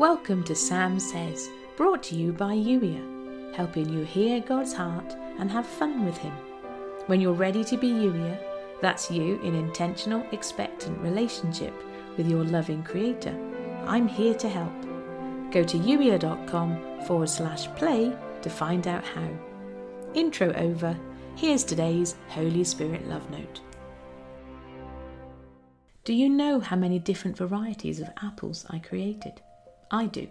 Welcome to Sam Says, brought to you by Youier, helping you hear God's heart and have fun with Him. When you're ready to be Youier, that's you in intentional, expectant relationship with your loving Creator. I'm here to help. Go to youier.com forward slash play to find out how. Intro over. Here's today's Holy Spirit Love Note. Do you know how many different varieties of apples I created? I do.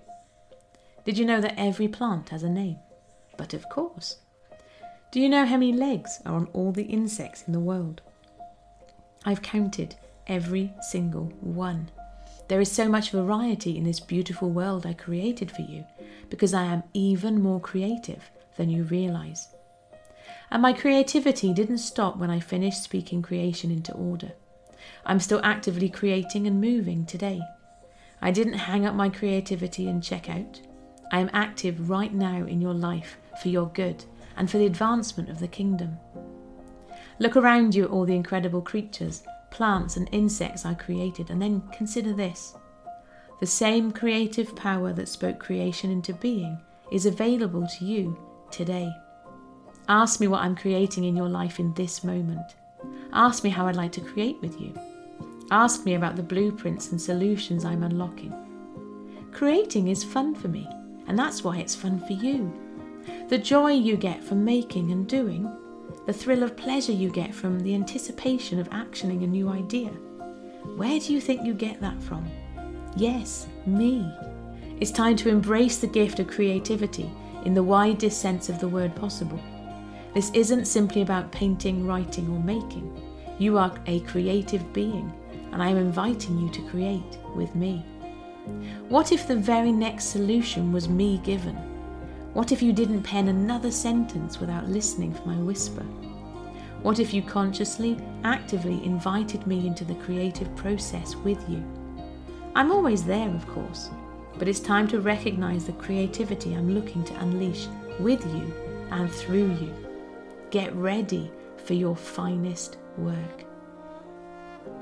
Did you know that every plant has a name? But of course. Do you know how many legs are on all the insects in the world? I've counted every single one. There is so much variety in this beautiful world I created for you because I am even more creative than you realize. And my creativity didn't stop when I finished speaking creation into order. I'm still actively creating and moving today. I didn't hang up my creativity and check out. I am active right now in your life for your good and for the advancement of the kingdom. Look around you at all the incredible creatures, plants, and insects I created, and then consider this. The same creative power that spoke creation into being is available to you today. Ask me what I'm creating in your life in this moment. Ask me how I'd like to create with you. Ask me about the blueprints and solutions I'm unlocking. Creating is fun for me, and that's why it's fun for you. The joy you get from making and doing, the thrill of pleasure you get from the anticipation of actioning a new idea. Where do you think you get that from? Yes, me. It's time to embrace the gift of creativity in the widest sense of the word possible. This isn't simply about painting, writing, or making. You are a creative being and I am inviting you to create with me. What if the very next solution was me given? What if you didn't pen another sentence without listening for my whisper? What if you consciously, actively invited me into the creative process with you? I'm always there, of course, but it's time to recognize the creativity I'm looking to unleash with you and through you. Get ready for your finest work.